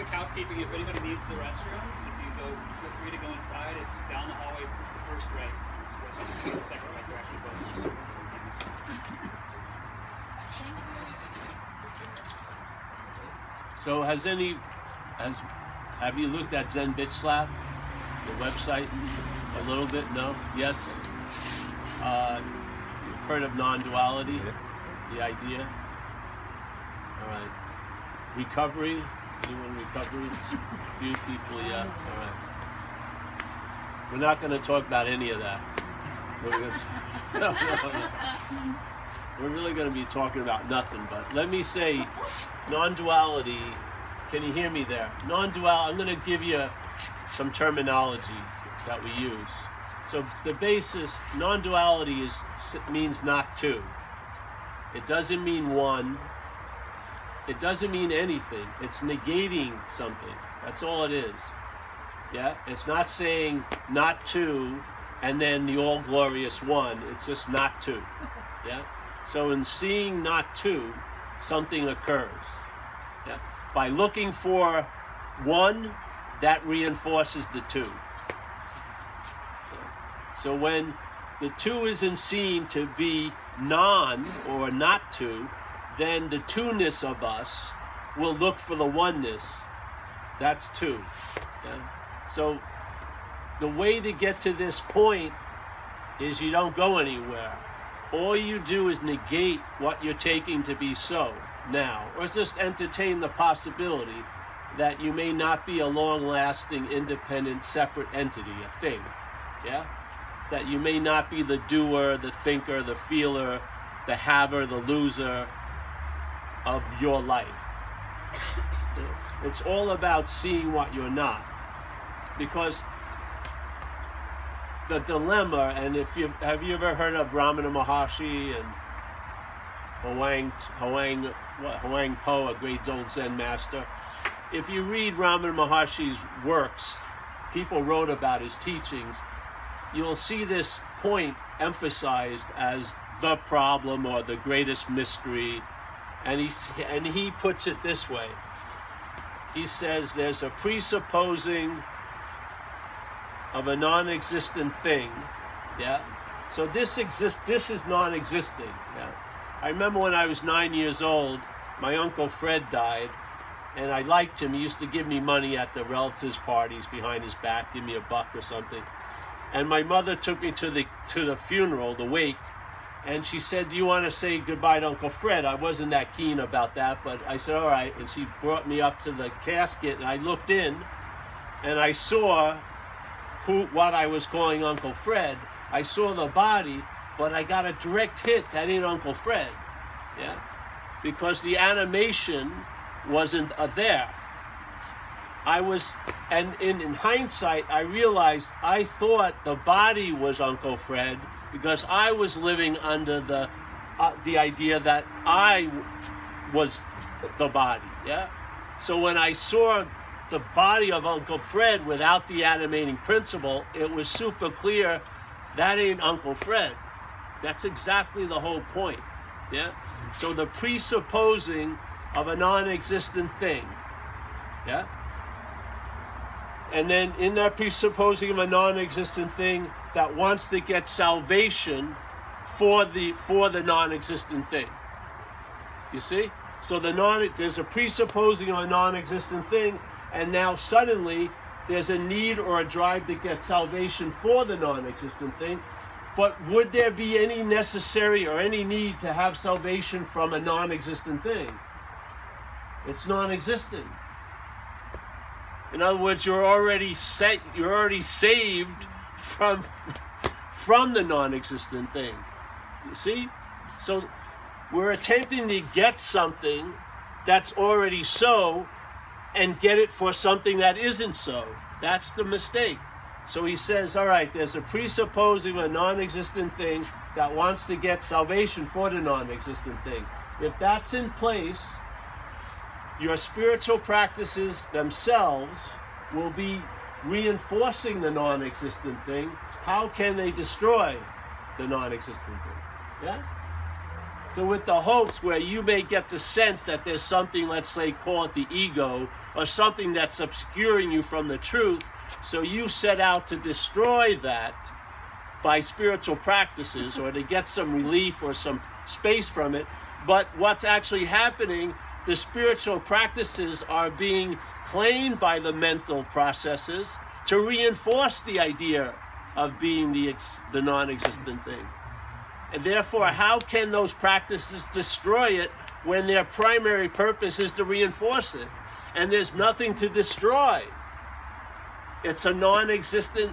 quick housekeeping. If anybody needs the restroom, if you go, feel free to go inside. It's down the hallway, the first right. It's the restroom. The second right. They're actually both in the service. So has any has have you looked at Zen Bitch Slap, the website, a little bit? No. Yes. Uh, you've heard of non-duality, the idea. All right. Recovery. Anyone recovery? Few people. Yeah. All right. We're not going to talk about any of that. We're, gonna, no, no, no. We're really going to be talking about nothing. But let me say, non-duality. Can you hear me there? Non-dual. I'm going to give you some terminology that we use. So the basis, non-duality is means not two. It doesn't mean one. It doesn't mean anything. It's negating something. That's all it is. Yeah? It's not saying not two and then the all glorious one. It's just not two. Yeah? So in seeing not two, something occurs. Yeah? By looking for one, that reinforces the two. So when the two isn't seen to be non or not two, then the two-ness of us will look for the oneness. That's two. Yeah? So the way to get to this point is you don't go anywhere. All you do is negate what you're taking to be so now, or just entertain the possibility that you may not be a long lasting, independent, separate entity, a thing. Yeah? That you may not be the doer, the thinker, the feeler, the haver, the loser of your life. It's all about seeing what you're not. Because the dilemma, and if you have you ever heard of Ramana Maharshi and Huang Huang Huang Po, a great old Zen master. If you read Ramana Maharshi's works, people wrote about his teachings. You'll see this point emphasized as the problem or the greatest mystery, and he and he puts it this way. He says there's a presupposing of a non-existent thing. Yeah. So this exists. This is non-existing. Yeah. I remember when I was nine years old, my uncle Fred died, and I liked him. He used to give me money at the relatives' parties behind his back, give me a buck or something. And my mother took me to the to the funeral, the wake, and she said, "Do you want to say goodbye to Uncle Fred?" I wasn't that keen about that, but I said, "All right." And she brought me up to the casket, and I looked in, and I saw who what I was calling Uncle Fred. I saw the body, but I got a direct hit that ain't Uncle Fred. Yeah, because the animation wasn't uh, there. I was, and in, in hindsight, I realized I thought the body was Uncle Fred because I was living under the uh, the idea that I was the body. Yeah. So when I saw the body of Uncle Fred without the animating principle, it was super clear that ain't Uncle Fred. That's exactly the whole point. Yeah? So the presupposing of a non existent thing. Yeah? And then in that presupposing of a non existent thing that wants to get salvation for the for the non existent thing. You see? So the non there's a presupposing of a non existent thing and now suddenly there's a need or a drive to get salvation for the non existent thing. But would there be any necessary or any need to have salvation from a non existent thing? It's non existent. In other words, you're already set, you're already saved from, from the non existent thing. You see? So we're attempting to get something that's already so and get it for something that isn't so. That's the mistake. So he says, all right, there's a presupposing a non existent thing that wants to get salvation for the non existent thing. If that's in place, your spiritual practices themselves will be reinforcing the non existent thing. How can they destroy the non existent thing? Yeah? So with the hopes where you may get the sense that there's something, let's say, call it the ego, or something that's obscuring you from the truth, so you set out to destroy that by spiritual practices or to get some relief or some space from it. But what's actually happening, the spiritual practices are being claimed by the mental processes to reinforce the idea of being the, ex- the non existent thing. And therefore, how can those practices destroy it when their primary purpose is to reinforce it? And there's nothing to destroy. It's a non existent,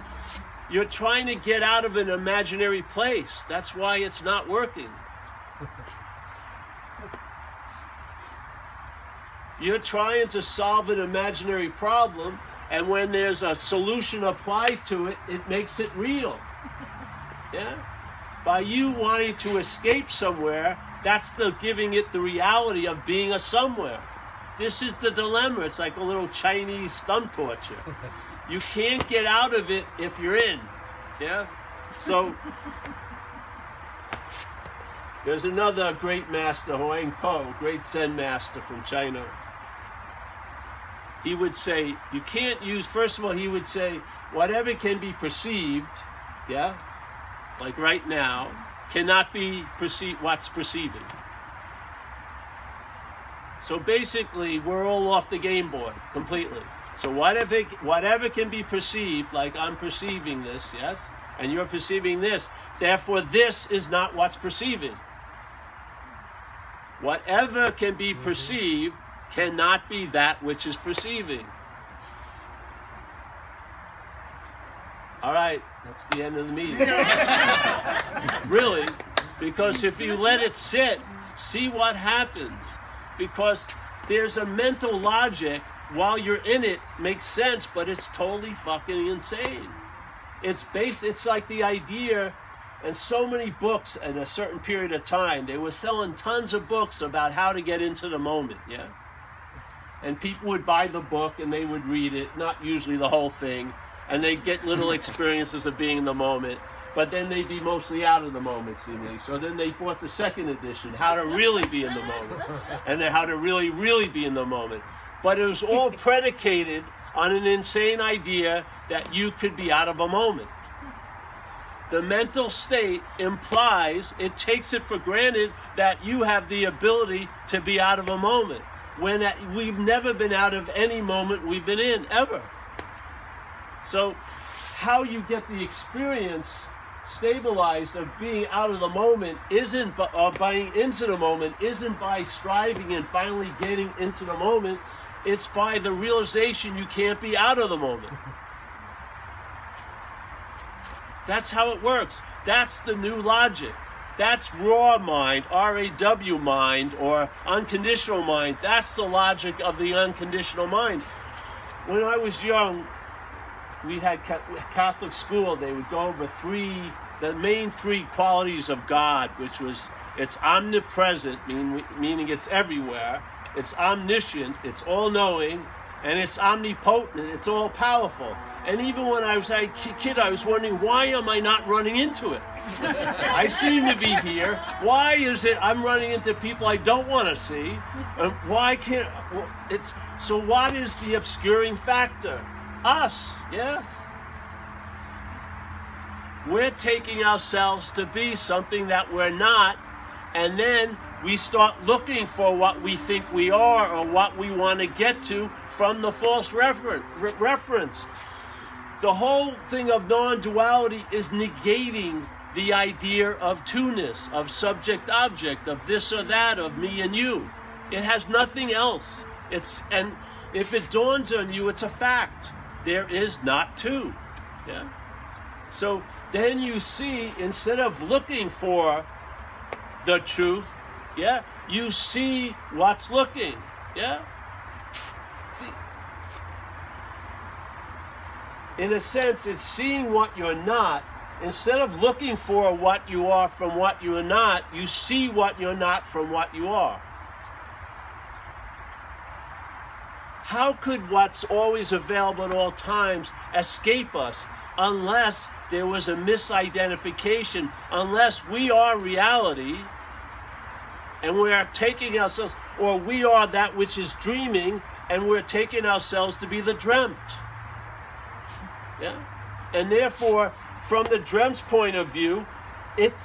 you're trying to get out of an imaginary place. That's why it's not working. You're trying to solve an imaginary problem, and when there's a solution applied to it, it makes it real. Yeah? by you wanting to escape somewhere, that's the giving it the reality of being a somewhere. This is the dilemma. It's like a little Chinese thumb torture. You can't get out of it if you're in. Yeah? So there's another great master, Huang Po, great Zen master from China. He would say, you can't use, first of all, he would say, whatever can be perceived, yeah, like right now, cannot be perceived what's perceiving. So basically, we're all off the game board completely. So whatever whatever can be perceived, like I'm perceiving this, yes, and you're perceiving this, therefore this is not what's perceiving. Whatever can be perceived cannot be that which is perceiving. All right, that's the end of the meeting. really, because if you let it sit, see what happens. Because there's a mental logic while you're in it makes sense, but it's totally fucking insane. It's based. It's like the idea, and so many books in a certain period of time. They were selling tons of books about how to get into the moment. Yeah, and people would buy the book and they would read it, not usually the whole thing and they'd get little experiences of being in the moment. But then they'd be mostly out of the moment, seemingly. So then they bought the second edition, How to Really Be in the Moment, and then How to Really, Really Be in the Moment. But it was all predicated on an insane idea that you could be out of a moment. The mental state implies, it takes it for granted that you have the ability to be out of a moment when we've never been out of any moment we've been in, ever. So, how you get the experience stabilized of being out of the moment isn't by, or uh, buying into the moment isn't by striving and finally getting into the moment. It's by the realization you can't be out of the moment. That's how it works. That's the new logic that's raw mind r-a-w mind or unconditional mind. That's the logic of the unconditional mind. When i was young we had Catholic school, they would go over three, the main three qualities of God, which was it's omnipresent, mean, meaning it's everywhere, it's omniscient, it's all knowing, and it's omnipotent, it's all powerful. And even when I was a kid, I was wondering, why am I not running into it? I seem to be here. Why is it I'm running into people I don't want to see? And why can't it's so? What is the obscuring factor? Us, yeah? We're taking ourselves to be something that we're not, and then we start looking for what we think we are or what we want to get to from the false refer- re- reference. The whole thing of non duality is negating the idea of two-ness, of subject object, of this or that, of me and you. It has nothing else. It's and if it dawns on you, it's a fact there is not two. Yeah. So then you see, instead of looking for the truth, yeah, you see what's looking. Yeah. See, in a sense, it's seeing what you're not. Instead of looking for what you are from what you are not, you see what you're not from what you are. How could what's always available at all times escape us unless there was a misidentification, unless we are reality and we are taking ourselves, or we are that which is dreaming, and we're taking ourselves to be the dreamt. Yeah? And therefore, from the dreamt's point of view, it's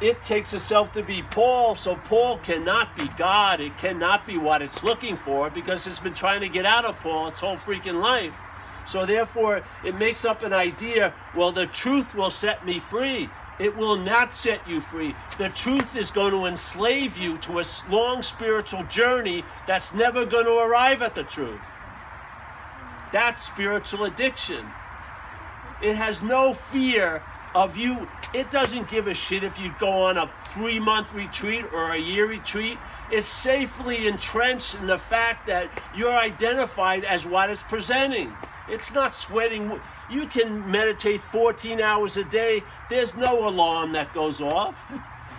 it takes itself to be Paul, so Paul cannot be God. It cannot be what it's looking for because it's been trying to get out of Paul its whole freaking life. So therefore, it makes up an idea well, the truth will set me free. It will not set you free. The truth is going to enslave you to a long spiritual journey that's never going to arrive at the truth. That's spiritual addiction. It has no fear of you. It doesn't give a shit if you go on a three month retreat or a year retreat. It's safely entrenched in the fact that you're identified as what it's presenting. It's not sweating. You can meditate 14 hours a day. There's no alarm that goes off.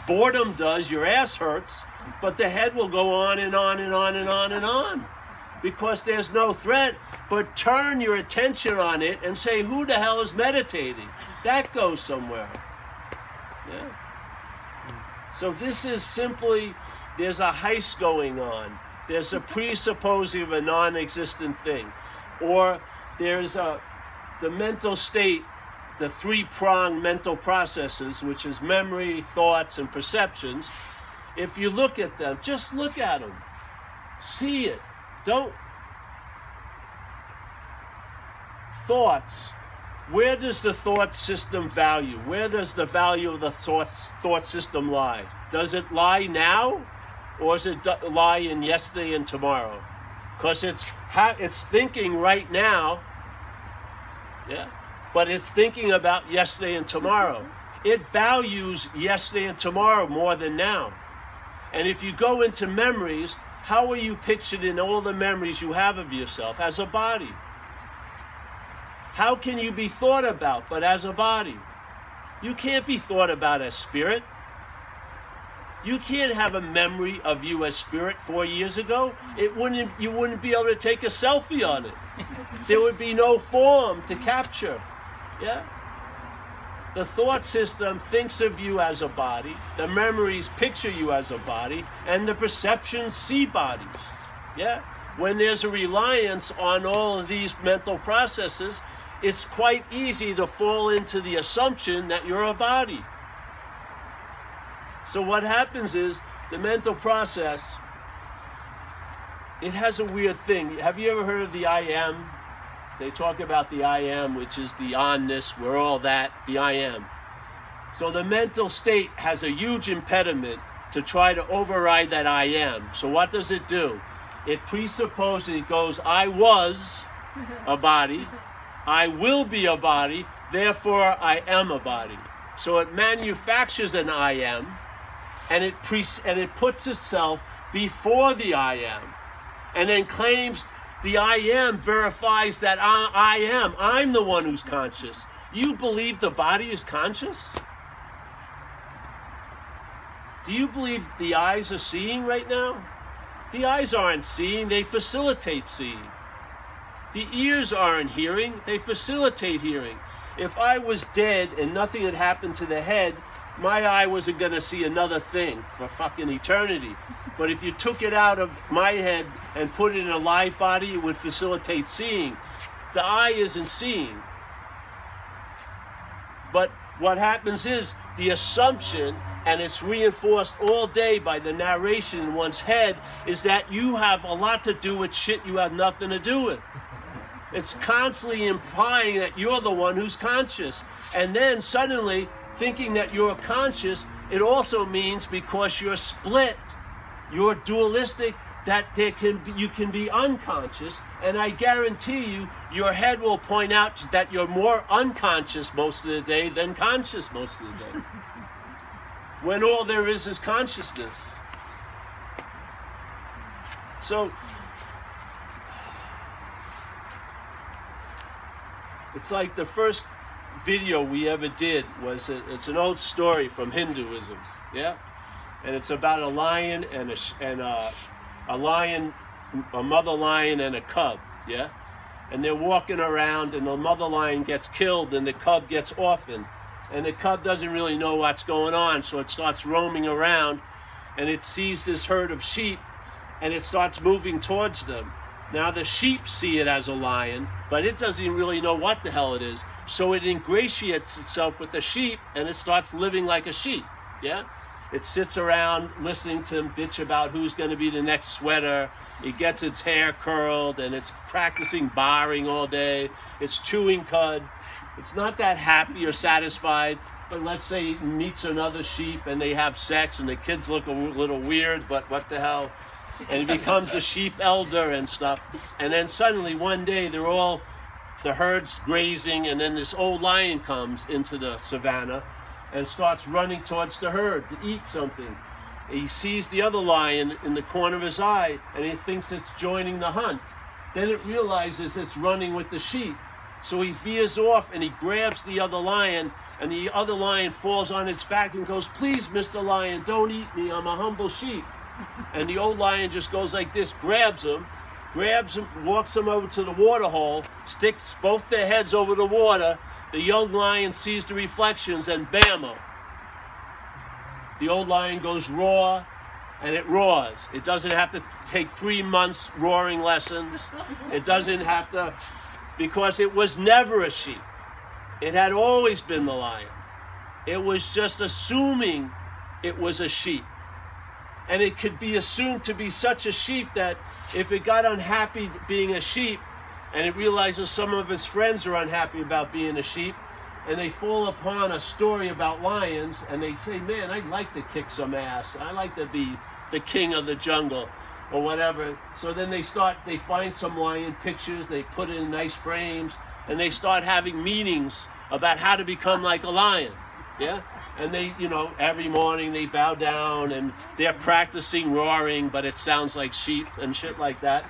Boredom does. Your ass hurts. But the head will go on and on and on and on and on because there's no threat. But turn your attention on it and say, Who the hell is meditating? That goes somewhere. Yeah. So this is simply there's a heist going on. There's a presupposing of a non-existent thing, or there's a the mental state, the three-pronged mental processes, which is memory, thoughts, and perceptions. If you look at them, just look at them, see it. Don't thoughts. Where does the thought system value? Where does the value of the thought, thought system lie? Does it lie now, or does it lie in yesterday and tomorrow? Because it's it's thinking right now, yeah, but it's thinking about yesterday and tomorrow. It values yesterday and tomorrow more than now. And if you go into memories, how are you pictured in all the memories you have of yourself as a body? How can you be thought about but as a body? You can't be thought about as spirit. You can't have a memory of you as spirit four years ago. It wouldn't you wouldn't be able to take a selfie on it. There would be no form to capture. Yeah? The thought system thinks of you as a body, the memories picture you as a body, and the perceptions see bodies. Yeah? When there's a reliance on all of these mental processes, it's quite easy to fall into the assumption that you're a body. So what happens is the mental process it has a weird thing. Have you ever heard of the I am? They talk about the I am, which is the onness, we're all that, the I am. So the mental state has a huge impediment to try to override that I am. So what does it do? It presupposes it goes, I was a body, I will be a body, therefore I am a body. So it manufactures an I am and it pre- and it puts itself before the I am and then claims the I am verifies that I, I am. I'm the one who's conscious. You believe the body is conscious? Do you believe the eyes are seeing right now? The eyes aren't seeing, they facilitate seeing. The ears aren't hearing, they facilitate hearing. If I was dead and nothing had happened to the head, my eye wasn't going to see another thing for fucking eternity. But if you took it out of my head and put it in a live body, it would facilitate seeing. The eye isn't seeing. But what happens is the assumption, and it's reinforced all day by the narration in one's head, is that you have a lot to do with shit you have nothing to do with. It's constantly implying that you're the one who's conscious. And then suddenly, thinking that you're conscious, it also means because you're split, you're dualistic, that there can be, you can be unconscious. And I guarantee you, your head will point out that you're more unconscious most of the day than conscious most of the day. when all there is is consciousness. So It's like the first video we ever did was a, it's an old story from Hinduism, yeah, and it's about a lion and a and a, a lion, a mother lion and a cub, yeah, and they're walking around and the mother lion gets killed and the cub gets orphaned, and the cub doesn't really know what's going on, so it starts roaming around, and it sees this herd of sheep and it starts moving towards them. Now the sheep see it as a lion, but it doesn't really know what the hell it is. So it ingratiates itself with the sheep and it starts living like a sheep. Yeah? It sits around listening to him bitch about who's going to be the next sweater. It gets its hair curled and it's practicing barring all day. It's chewing cud. It's not that happy or satisfied. But let's say it meets another sheep and they have sex and the kids look a little weird, but what the hell? And he becomes a sheep elder and stuff. And then suddenly one day they're all, the herd's grazing, and then this old lion comes into the savannah and starts running towards the herd to eat something. He sees the other lion in the corner of his eye and he thinks it's joining the hunt. Then it realizes it's running with the sheep. So he veers off and he grabs the other lion, and the other lion falls on its back and goes, Please, Mr. Lion, don't eat me. I'm a humble sheep. And the old lion just goes like this, grabs him, grabs him, walks him over to the water hole, sticks both their heads over the water. The young lion sees the reflections, and bammo. The old lion goes raw, and it roars. It doesn't have to take three months roaring lessons. It doesn't have to because it was never a sheep. It had always been the lion. It was just assuming it was a sheep. And it could be assumed to be such a sheep that if it got unhappy being a sheep and it realizes some of its friends are unhappy about being a sheep, and they fall upon a story about lions and they say, Man, I'd like to kick some ass. I like to be the king of the jungle or whatever. So then they start, they find some lion pictures, they put in nice frames, and they start having meetings about how to become like a lion. Yeah? And they, you know, every morning they bow down and they're practicing roaring, but it sounds like sheep and shit like that.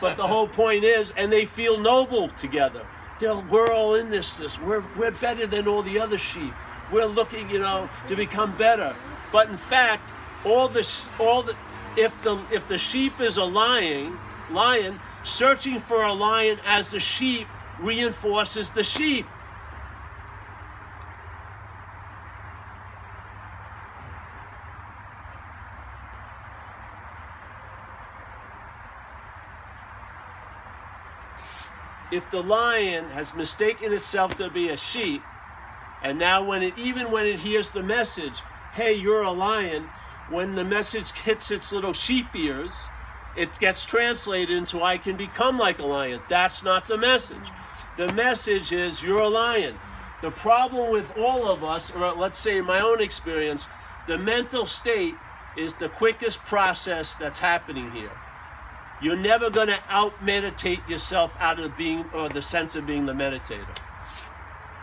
But the whole point is, and they feel noble together. They're, we're all in this, this. We're, we're better than all the other sheep. We're looking, you know, to become better. But in fact, all this, all the, if the if the sheep is a lion, lion, searching for a lion as the sheep reinforces the sheep. If the lion has mistaken itself to be a sheep, and now when it even when it hears the message, hey, you're a lion, when the message hits its little sheep ears, it gets translated into I can become like a lion. That's not the message. The message is you're a lion. The problem with all of us, or let's say in my own experience, the mental state is the quickest process that's happening here. You're never going to out meditate yourself out of being or the sense of being the meditator.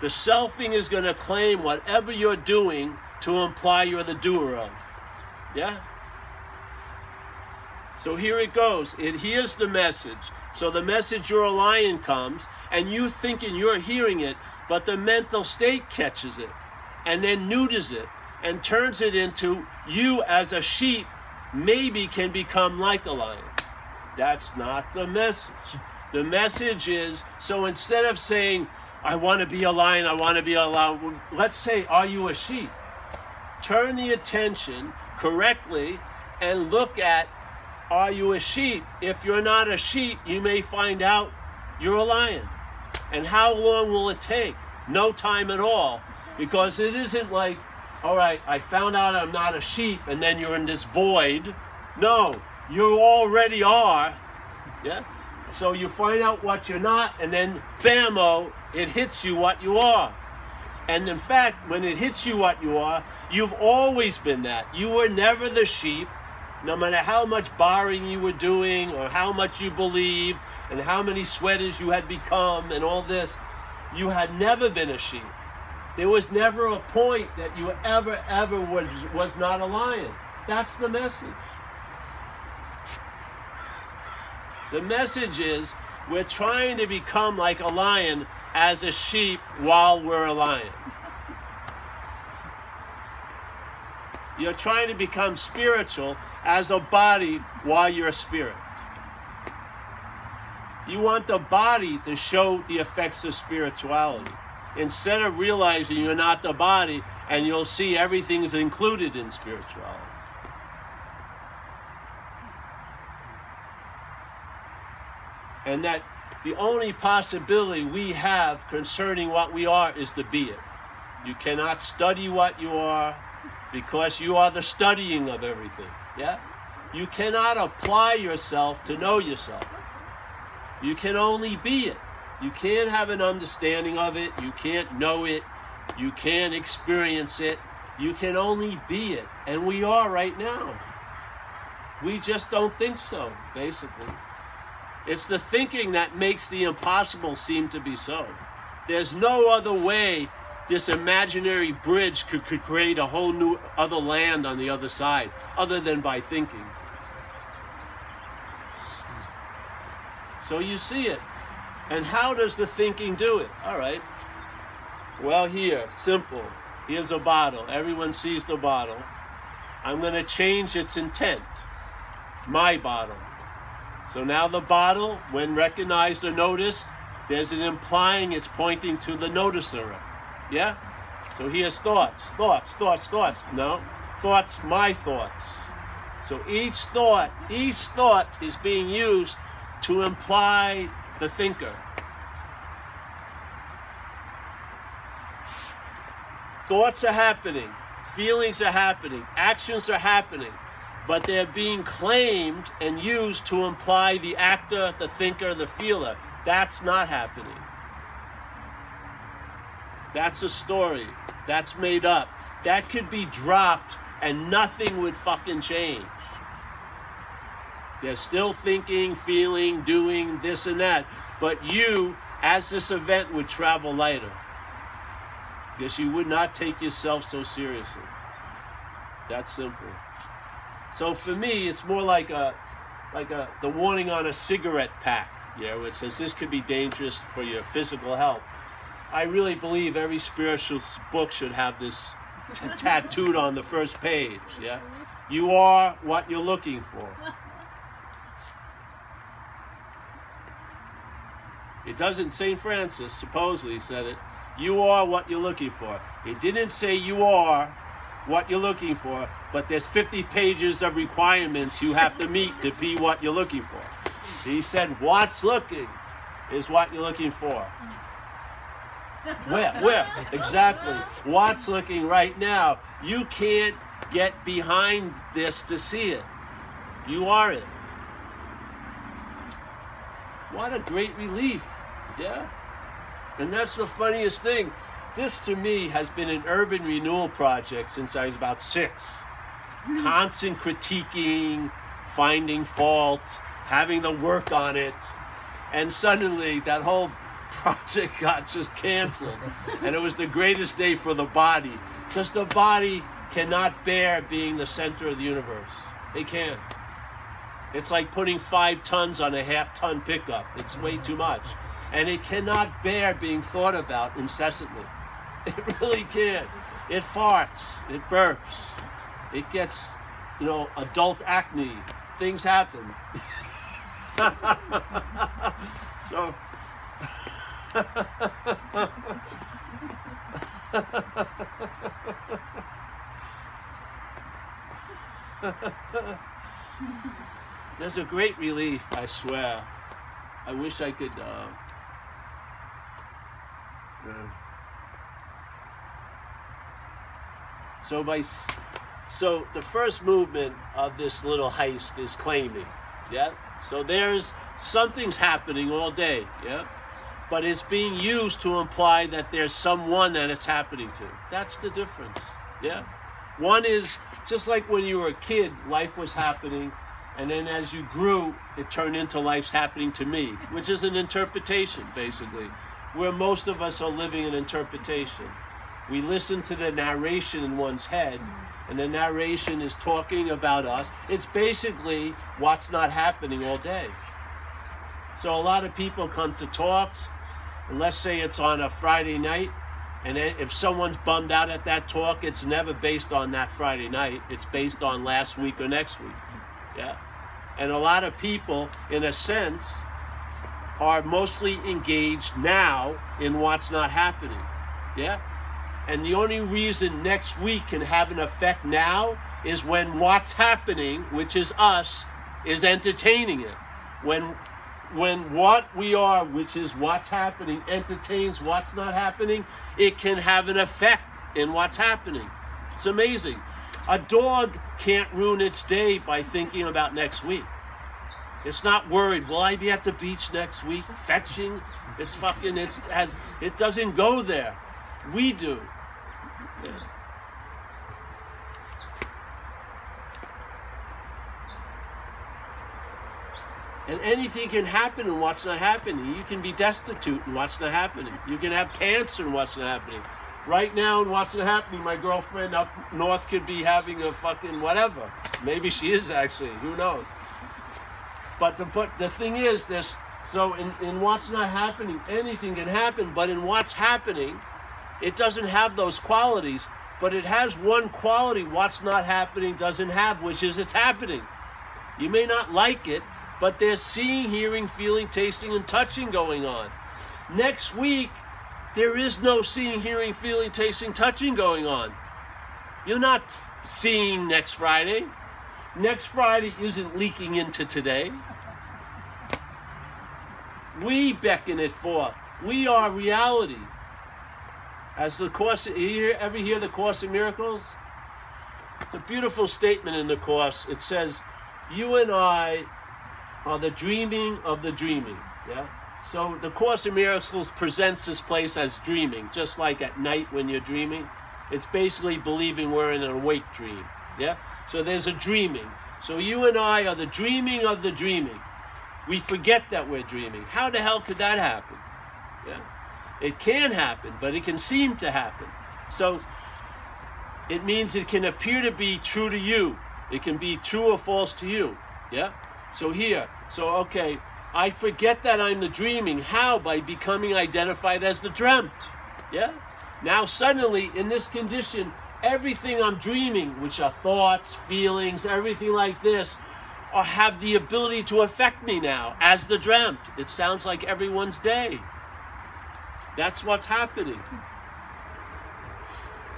The selfing is going to claim whatever you're doing to imply you're the doer of. Yeah? So here it goes. It hears the message. So the message you're a lion comes, and you thinking you're hearing it, but the mental state catches it and then neuters it and turns it into you as a sheep maybe can become like a lion. That's not the message. The message is so instead of saying, I want to be a lion, I want to be a lion, let's say, Are you a sheep? Turn the attention correctly and look at are you a sheep? If you're not a sheep, you may find out you're a lion. And how long will it take? No time at all. Because it isn't like, all right, I found out I'm not a sheep and then you're in this void. No, you already are. Yeah? So you find out what you're not, and then bammo, it hits you what you are. And in fact, when it hits you what you are, you've always been that. You were never the sheep, no matter how much barring you were doing or how much you believed and how many sweaters you had become and all this. You had never been a sheep. There was never a point that you ever, ever was, was not a lion. That's the message. The message is we're trying to become like a lion as a sheep while we're a lion. You're trying to become spiritual as a body while you're a spirit. You want the body to show the effects of spirituality instead of realizing you're not the body and you'll see everything's included in spirituality. And that the only possibility we have concerning what we are is to be it. You cannot study what you are because you are the studying of everything. Yeah? You cannot apply yourself to know yourself. You can only be it. You can't have an understanding of it. You can't know it. You can't experience it. You can only be it. And we are right now. We just don't think so, basically. It's the thinking that makes the impossible seem to be so. There's no other way this imaginary bridge could, could create a whole new other land on the other side other than by thinking. So you see it. And how does the thinking do it? All right. Well, here, simple. Here's a bottle. Everyone sees the bottle. I'm going to change its intent. My bottle. So now the bottle, when recognized or noticed, there's an implying it's pointing to the noticer. Yeah? So here's thoughts, thoughts, thoughts, thoughts. No, thoughts, my thoughts. So each thought, each thought is being used to imply the thinker. Thoughts are happening, feelings are happening, actions are happening, but they're being claimed and used to imply the actor, the thinker, the feeler. That's not happening. That's a story. That's made up. That could be dropped and nothing would fucking change. They're still thinking, feeling, doing this and that. But you, as this event, would travel lighter. Because you would not take yourself so seriously. That's simple. So for me, it's more like a like a the warning on a cigarette pack, You know, it says this could be dangerous for your physical health. I really believe every spiritual book should have this t- tattooed on the first page. Yeah, you are what you're looking for. It doesn't. Saint Francis supposedly said it. You are what you're looking for. It didn't say you are what you're looking for, but there's 50 pages of requirements you have to meet to be what you're looking for. He said, What's looking is what you're looking for. Where? Where? Exactly. What's looking right now? You can't get behind this to see it. You are it. What a great relief. Yeah? And that's the funniest thing. This to me has been an urban renewal project since I was about six. Hmm. Constant critiquing, finding fault, having to work on it. And suddenly that whole project got just canceled. and it was the greatest day for the body. Because the body cannot bear being the center of the universe. It can't. It's like putting five tons on a half ton pickup. It's way too much. And it cannot bear being thought about incessantly. It really can't. It farts, it burps, it gets, you know, adult acne. Things happen. so, there's a great relief, I swear. I wish I could. Uh, so by so the first movement of this little heist is claiming, yeah. So there's something's happening all day, yeah, but it's being used to imply that there's someone that it's happening to. That's the difference, yeah. One is just like when you were a kid, life was happening, and then as you grew, it turned into life's happening to me, which is an interpretation, basically, where most of us are living an interpretation. We listen to the narration in one's head, and the narration is talking about us. It's basically what's not happening all day. So a lot of people come to talks, and let's say it's on a Friday night, and if someone's bummed out at that talk, it's never based on that Friday night. It's based on last week or next week. Yeah. And a lot of people, in a sense, are mostly engaged now in what's not happening. Yeah? And the only reason next week can have an effect now is when what's happening, which is us, is entertaining it. When when what we are, which is what's happening, entertains what's not happening, it can have an effect in what's happening. It's amazing. A dog can't ruin its day by thinking about next week. It's not worried. Will I be at the beach next week fetching? It's fucking. It's has. It doesn't go there. We do. And anything can happen in what's not happening. You can be destitute in what's not happening. You can have cancer in what's not happening. Right now, in what's not happening, my girlfriend up north could be having a fucking whatever. Maybe she is actually. Who knows? But the but the thing is, this. So in, in what's not happening, anything can happen. But in what's happening, it doesn't have those qualities. But it has one quality what's not happening doesn't have, which is it's happening. You may not like it, but there's seeing, hearing, feeling, tasting, and touching going on. Next week, there is no seeing, hearing, feeling, tasting, touching going on. You're not seeing next Friday. Next Friday isn't leaking into today. We beckon it forth. We are reality. As the course, you ever hear the Course in Miracles? It's a beautiful statement in the Course. It says, "You and I are the dreaming of the dreaming." Yeah. So the Course in Miracles presents this place as dreaming, just like at night when you're dreaming. It's basically believing we're in an awake dream. Yeah. So there's a dreaming. So you and I are the dreaming of the dreaming. We forget that we're dreaming. How the hell could that happen? Yeah. It can happen, but it can seem to happen. So it means it can appear to be true to you. It can be true or false to you. Yeah? So here, so okay, I forget that I'm the dreaming. How? By becoming identified as the dreamt. Yeah? Now suddenly in this condition, everything I'm dreaming, which are thoughts, feelings, everything like this, are, have the ability to affect me now as the dreamt. It sounds like everyone's day. That's what's happening.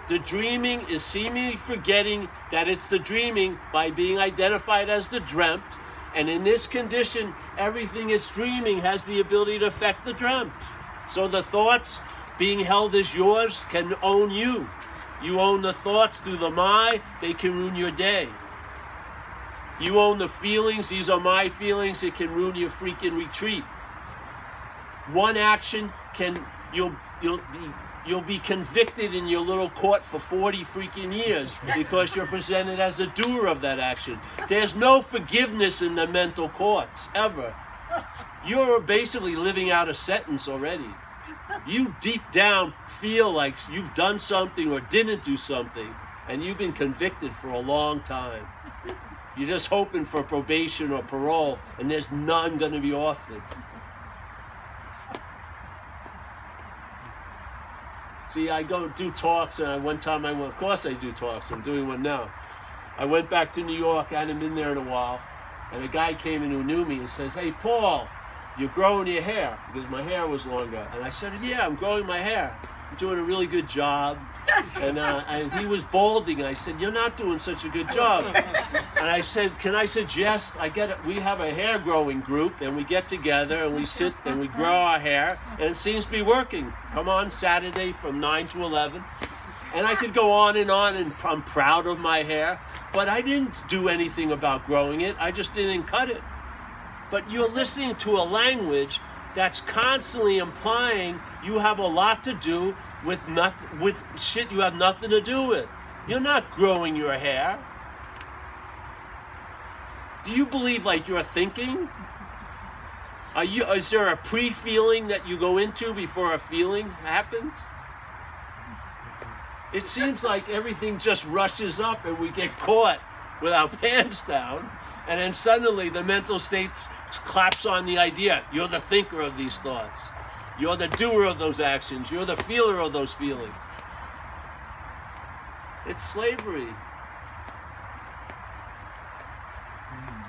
The dreaming is seemingly forgetting that it's the dreaming by being identified as the dreamt. And in this condition, everything is dreaming has the ability to affect the dreamt. So the thoughts being held as yours can own you. You own the thoughts through the my, they can ruin your day. You own the feelings, these are my feelings, it can ruin your freaking retreat. One action can you'll you'll be you'll be convicted in your little court for 40 freaking years because you're presented as a doer of that action. There's no forgiveness in the mental courts ever. You're basically living out a sentence already. You deep down feel like you've done something or didn't do something, and you've been convicted for a long time. You're just hoping for probation or parole, and there's none going to be offered. See, I go do talks, and I, one time I went, of course I do talks, I'm doing one now. I went back to New York, I hadn't been there in a while, and a guy came in who knew me and says, Hey, Paul, you're growing your hair, because my hair was longer. And I said, Yeah, I'm growing my hair. Doing a really good job. And, uh, and he was balding. I said, You're not doing such a good job. And I said, Can I suggest I get it? We have a hair growing group, and we get together and we sit and we grow our hair, and it seems to be working. Come on Saturday from 9 to 11. And I could go on and on, and I'm proud of my hair, but I didn't do anything about growing it. I just didn't cut it. But you're listening to a language that's constantly implying you have a lot to do with nothing with shit you have nothing to do with. You're not growing your hair. Do you believe like you're thinking? Are you is there a pre-feeling that you go into before a feeling happens? It seems like everything just rushes up and we get caught with our pants down. And then suddenly the mental state claps on the idea. You're the thinker of these thoughts. You're the doer of those actions. You're the feeler of those feelings. It's slavery. Hmm.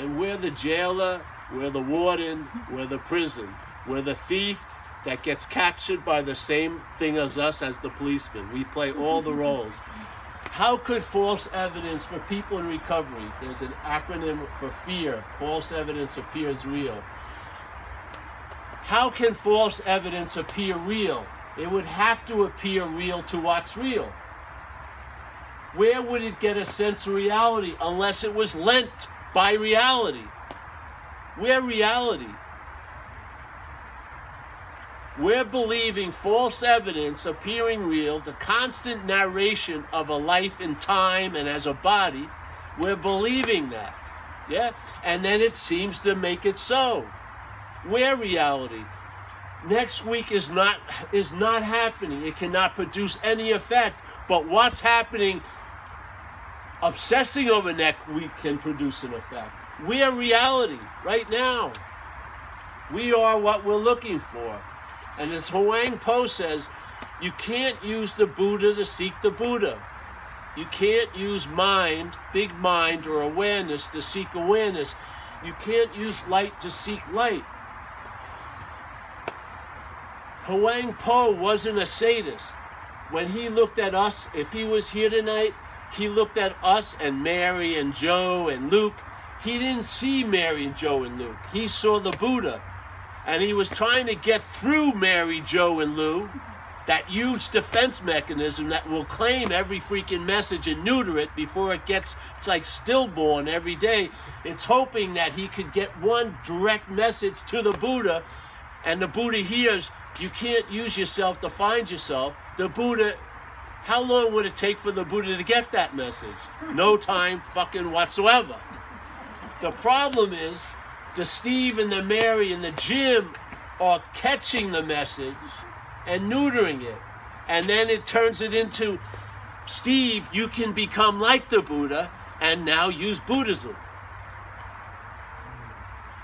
And we're the jailer, we're the warden, we're the prison, we're the thief that gets captured by the same thing as us as the policeman. We play all the roles. How could false evidence for people in recovery, there's an acronym for fear, false evidence appears real. How can false evidence appear real? It would have to appear real to what's real. Where would it get a sense of reality unless it was lent by reality? Where reality? We're believing false evidence appearing real, the constant narration of a life in time and as a body. We're believing that. Yeah? And then it seems to make it so. Where reality? Next week is not is not happening. It cannot produce any effect. But what's happening obsessing over next week can produce an effect. We are reality right now. We are what we're looking for. And as Huang Po says, you can't use the Buddha to seek the Buddha. You can't use mind, big mind, or awareness to seek awareness. You can't use light to seek light. Huang Po wasn't a sadist. When he looked at us, if he was here tonight, he looked at us and Mary and Joe and Luke. He didn't see Mary and Joe and Luke. He saw the Buddha and he was trying to get through Mary, Joe, and Lou, that huge defense mechanism that will claim every freaking message and neuter it before it gets, it's like stillborn every day. It's hoping that he could get one direct message to the Buddha, and the Buddha hears, you can't use yourself to find yourself. The Buddha, how long would it take for the Buddha to get that message? No time fucking whatsoever. The problem is, the Steve and the Mary and the Jim are catching the message and neutering it. And then it turns it into Steve, you can become like the Buddha and now use Buddhism.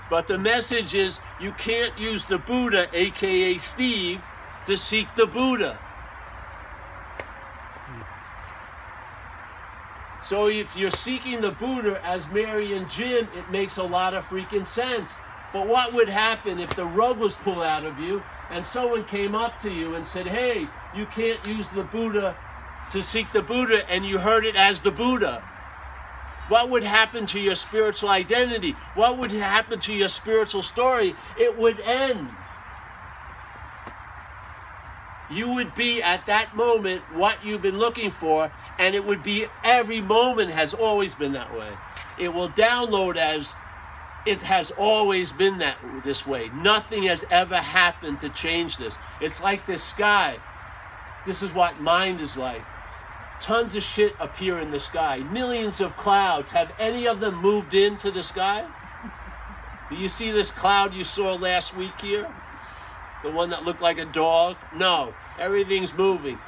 But the message is you can't use the Buddha, aka Steve, to seek the Buddha. So if you're seeking the Buddha as Mary and Jim, it makes a lot of freaking sense. But what would happen if the rug was pulled out of you and someone came up to you and said, hey, you can't use the Buddha to seek the Buddha, and you heard it as the Buddha? What would happen to your spiritual identity? What would happen to your spiritual story? It would end. You would be at that moment what you've been looking for, and it would be every moment has always been that way. It will download as it has always been that this way. Nothing has ever happened to change this. It's like this sky. This is what mind is like. Tons of shit appear in the sky. Millions of clouds. Have any of them moved into the sky? Do you see this cloud you saw last week here? The one that looked like a dog? No. Everything's moving.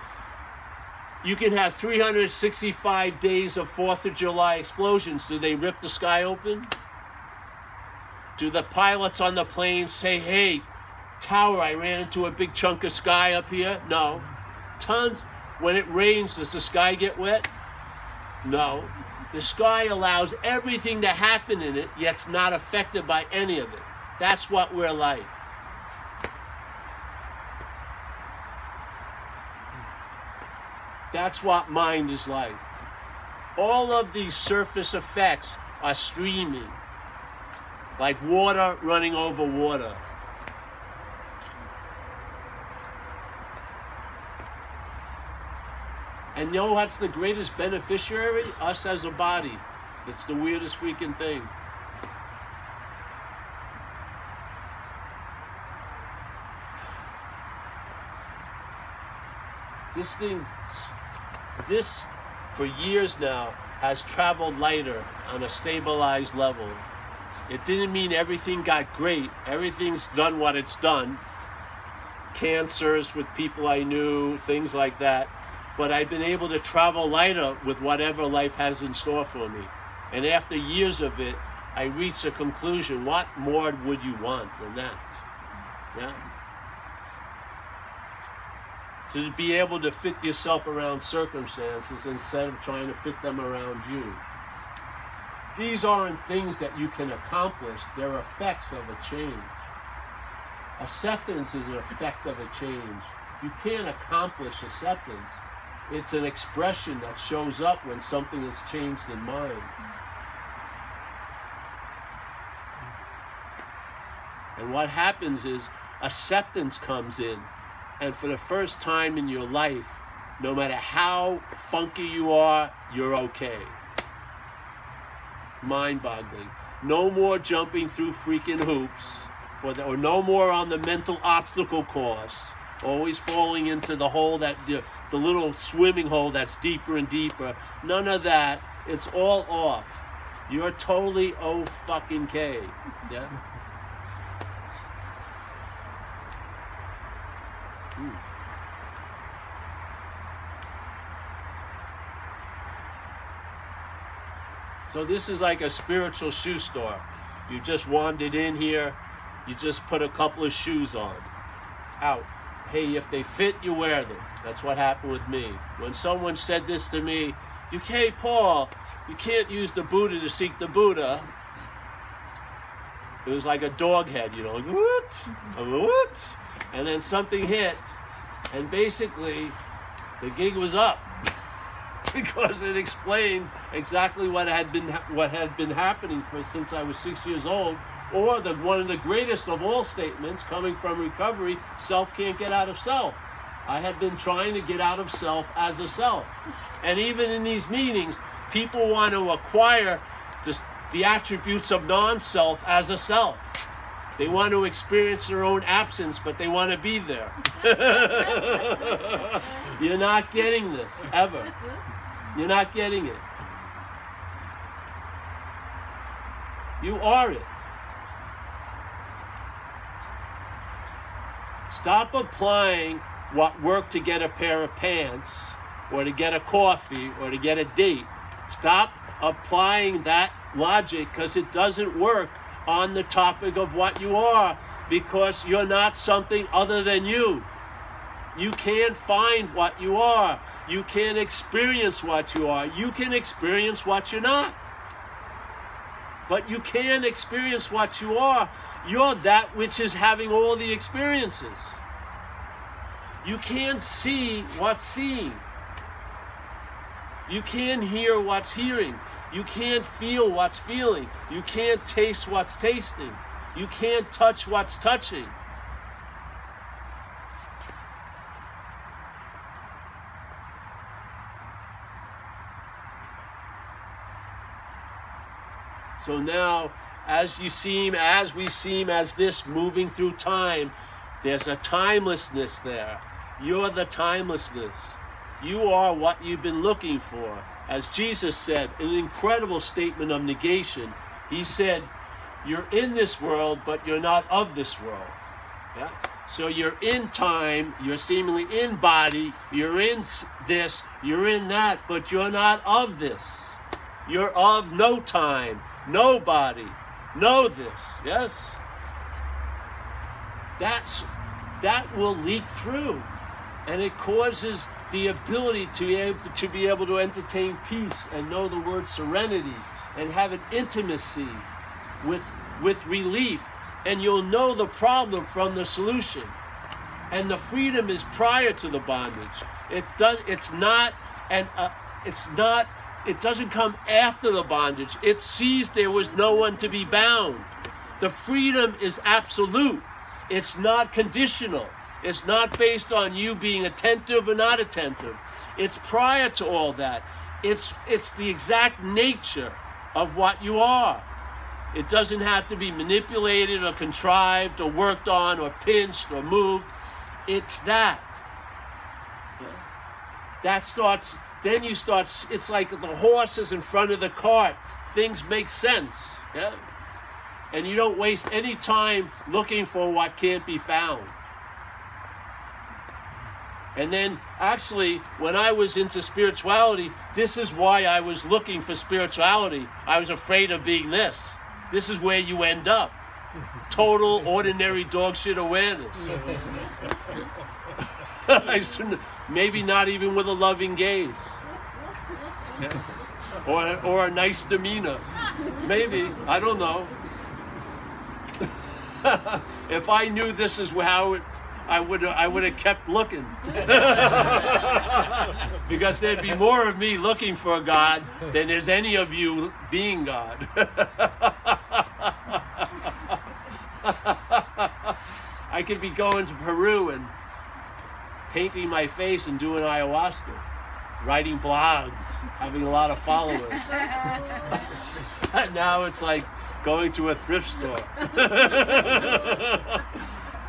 You can have 365 days of 4th of July explosions. Do they rip the sky open? Do the pilots on the plane say, hey, tower, I ran into a big chunk of sky up here? No. Tons. When it rains, does the sky get wet? No. The sky allows everything to happen in it, yet it's not affected by any of it. That's what we're like. That's what mind is like. All of these surface effects are streaming, like water running over water. And you know what's the greatest beneficiary? Us as a body. It's the weirdest freaking thing. This thing, this for years now has traveled lighter on a stabilized level. It didn't mean everything got great. Everything's done what it's done. Cancers with people I knew, things like that. But I've been able to travel lighter with whatever life has in store for me. And after years of it, I reached a conclusion. What more would you want than that? Yeah? To be able to fit yourself around circumstances instead of trying to fit them around you. These aren't things that you can accomplish, they're effects of a change. Acceptance is an effect of a change. You can't accomplish acceptance. It's an expression that shows up when something has changed in mind. And what happens is acceptance comes in. And for the first time in your life, no matter how funky you are, you're okay. Mind boggling. No more jumping through freaking hoops, for the, or no more on the mental obstacle course, always falling into the hole that the, the little swimming hole that's deeper and deeper. None of that. It's all off. You're totally oh fucking K. Yeah. So this is like a spiritual shoe store. You just wandered in here, you just put a couple of shoes on. Out. Hey, if they fit, you wear them. That's what happened with me. When someone said this to me, you can't, Paul, you can't use the Buddha to seek the Buddha. It was like a dog head, you know, like, what? What? And then something hit, and basically the gig was up because it explained exactly what had been what had been happening for since I was six years old, or the one of the greatest of all statements coming from recovery: self can't get out of self. I had been trying to get out of self as a self, and even in these meetings, people want to acquire the, the attributes of non-self as a self. They want to experience their own absence, but they want to be there. You're not getting this ever. You're not getting it. You are it. Stop applying what worked to get a pair of pants or to get a coffee or to get a date. Stop applying that logic because it doesn't work on the topic of what you are because you're not something other than you. You can't find what you are. You can't experience what you are. You can experience what you're not. But you can experience what you are. You're that which is having all the experiences. You can't see what's seeing. You can't hear what's hearing. You can't feel what's feeling. You can't taste what's tasting. You can't touch what's touching. So now, as you seem, as we seem as this moving through time, there's a timelessness there. You're the timelessness. You are what you've been looking for. As Jesus said, an incredible statement of negation. He said, You're in this world, but you're not of this world. Yeah? So you're in time, you're seemingly in body, you're in this, you're in that, but you're not of this. You're of no time, nobody. Know this, yes? That's that will leak through. And it causes the ability to be, able, to be able to entertain peace and know the word serenity and have an intimacy with, with relief. And you'll know the problem from the solution. And the freedom is prior to the bondage. It's done. It's not, and uh, it's not. It doesn't come after the bondage. It sees there was no one to be bound. The freedom is absolute. It's not conditional. It's not based on you being attentive or not attentive. It's prior to all that. It's it's the exact nature of what you are. It doesn't have to be manipulated or contrived or worked on or pinched or moved. It's that. That starts then you start it's like the horse is in front of the cart. Things make sense. Yeah? And you don't waste any time looking for what can't be found. And then, actually, when I was into spirituality, this is why I was looking for spirituality. I was afraid of being this. This is where you end up total, ordinary dog shit awareness. Maybe not even with a loving gaze. Or, or a nice demeanor. Maybe. I don't know. if I knew this is how it I would uh, I would have kept looking. because there'd be more of me looking for God than there's any of you being God. I could be going to Peru and painting my face and doing ayahuasca, writing blogs, having a lot of followers. now it's like going to a thrift store.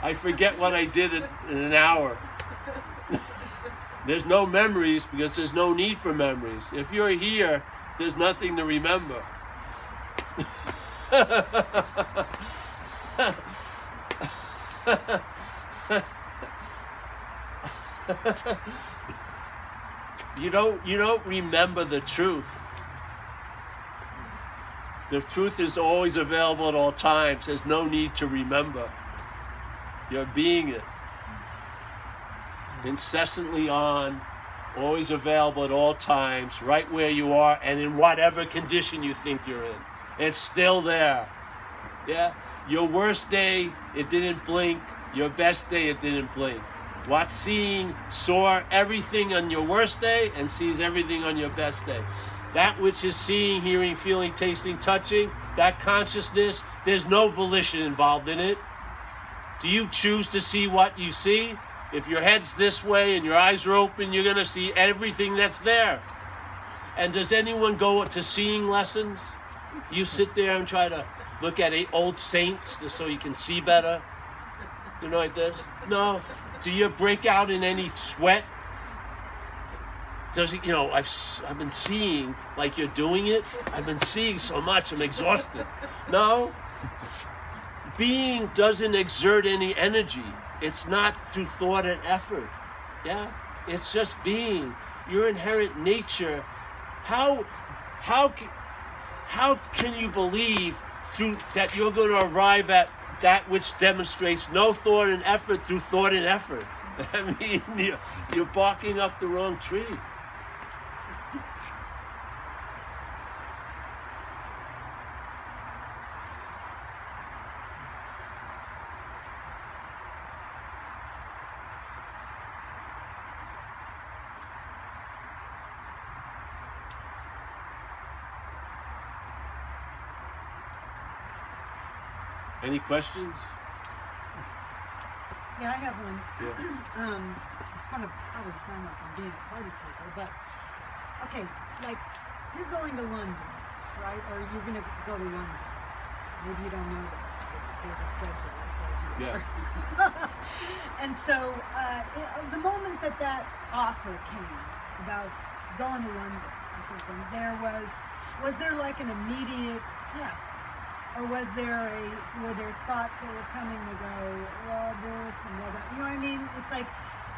I forget what I did in, in an hour. there's no memories because there's no need for memories. If you're here, there's nothing to remember. you don't you don't remember the truth. The truth is always available at all times. There's no need to remember. You're being it. Incessantly on, always available at all times, right where you are, and in whatever condition you think you're in. It's still there. Yeah? Your worst day, it didn't blink. Your best day, it didn't blink. What's seeing saw everything on your worst day and sees everything on your best day. That which is seeing, hearing, feeling, tasting, touching, that consciousness, there's no volition involved in it. Do you choose to see what you see? If your head's this way and your eyes are open, you're going to see everything that's there. And does anyone go to seeing lessons? You sit there and try to look at old saints so you can see better? You know, like this? No. Do you break out in any sweat? Does you know, I've, I've been seeing like you're doing it. I've been seeing so much, I'm exhausted. No. Being doesn't exert any energy. It's not through thought and effort. Yeah? It's just being. Your inherent nature. How, how, how can you believe through that you're going to arrive at that which demonstrates no thought and effort through thought and effort. I mean, you're, you're barking up the wrong tree. Any questions? Yeah, I have one. Yeah. Um, it's gonna probably sound like I'm being a party pooper, but okay, like you're going to London, right? Or you're gonna go to London. Maybe you don't know that. There's a schedule that says you Yeah. are. and so uh, it, the moment that that offer came about going to London or something, there was was there like an immediate yeah or was there a were there thoughts that were coming to go well this and well that? You know what i mean? It's like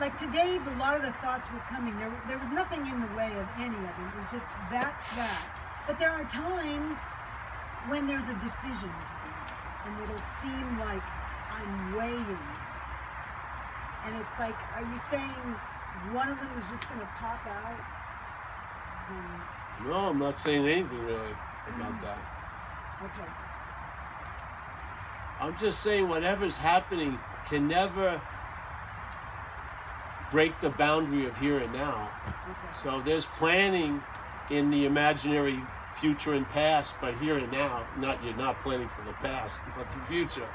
like today a lot of the thoughts were coming. There there was nothing in the way of any of it. It was just that's that. But there are times when there's a decision to be made and it'll seem like i'm weighing this. And it's like are you saying one of them is just going to pop out? And, No, I'm not saying anything really about mm. that. okay I'm just saying whatever's happening can never break the boundary of here and now. okay So there's planning in the imaginary future and past, but here and now. Not you're not planning for the past, but the future.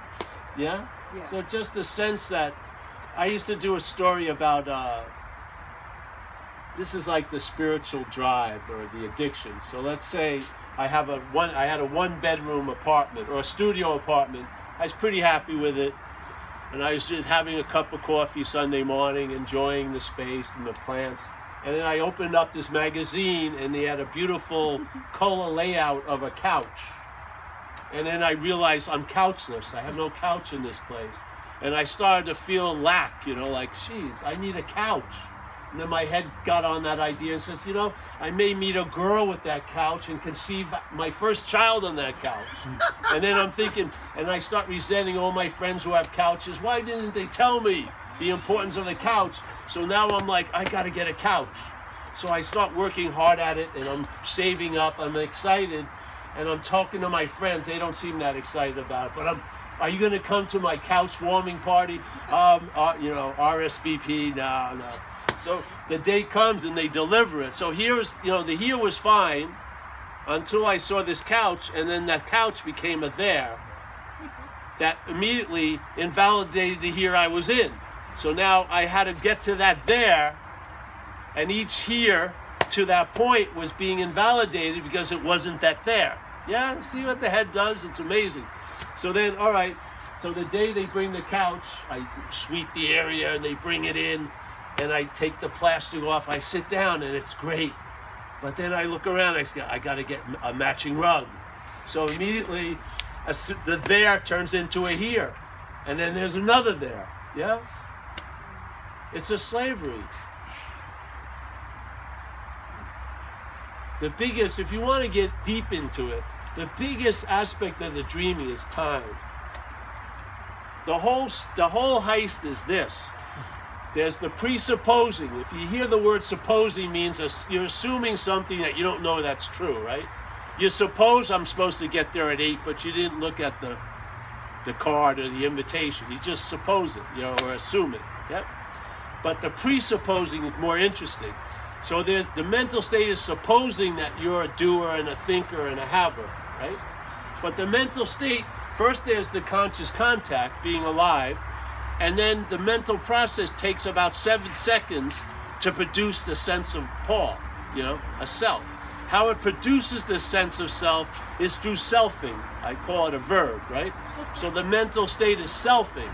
Yeah. Yeah. So just a sense that I used to do a story about. Uh, this is like the spiritual drive or the addiction. So let's say I have a one. I had a one bedroom apartment or a studio apartment. I was pretty happy with it. And I was just having a cup of coffee Sunday morning, enjoying the space and the plants. And then I opened up this magazine, and they had a beautiful color layout of a couch. And then I realized I'm couchless. I have no couch in this place. And I started to feel lack, you know, like, geez, I need a couch. And then my head got on that idea and says, you know, I may meet a girl with that couch and conceive my first child on that couch. and then I'm thinking, and I start resenting all my friends who have couches. Why didn't they tell me the importance of the couch? So now I'm like, I got to get a couch. So I start working hard at it and I'm saving up. I'm excited and I'm talking to my friends. They don't seem that excited about it, but I'm Are you going to come to my couch warming party? Um, uh, you know, RSVP? No, no. So the day comes and they deliver it. So here's, you know, the here was fine until I saw this couch, and then that couch became a there that immediately invalidated the here I was in. So now I had to get to that there, and each here to that point was being invalidated because it wasn't that there. Yeah, see what the head does? It's amazing. So then, all right, so the day they bring the couch, I sweep the area and they bring it in, and I take the plastic off. I sit down and it's great. But then I look around, I say, I got to get a matching rug. So immediately, the there turns into a here. And then there's another there. Yeah? It's a slavery. The biggest, if you want to get deep into it, the biggest aspect of the dreaming is time. The whole, the whole heist is this. There's the presupposing. If you hear the word supposing means you're assuming something that you don't know that's true, right? You suppose I'm supposed to get there at 8, but you didn't look at the the card or the invitation. You just suppose it, you know, or assume it. Yep. But the presupposing is more interesting. So there's the mental state is supposing that you're a doer and a thinker and a haver, right? But the mental state, first there's the conscious contact, being alive, and then the mental process takes about seven seconds to produce the sense of Paul, you know, a self. How it produces the sense of self is through selfing. I call it a verb, right? So the mental state is selfing.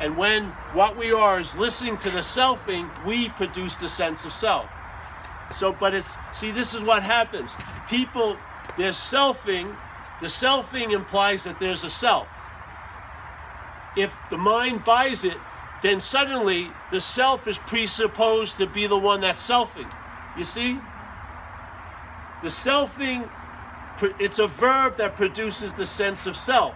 And when what we are is listening to the selfing, we produce the sense of self. So, but it's, see, this is what happens. People, there's selfing. The selfing implies that there's a self if the mind buys it, then suddenly the self is presupposed to be the one that's selfing. You see? The selfing, it's a verb that produces the sense of self.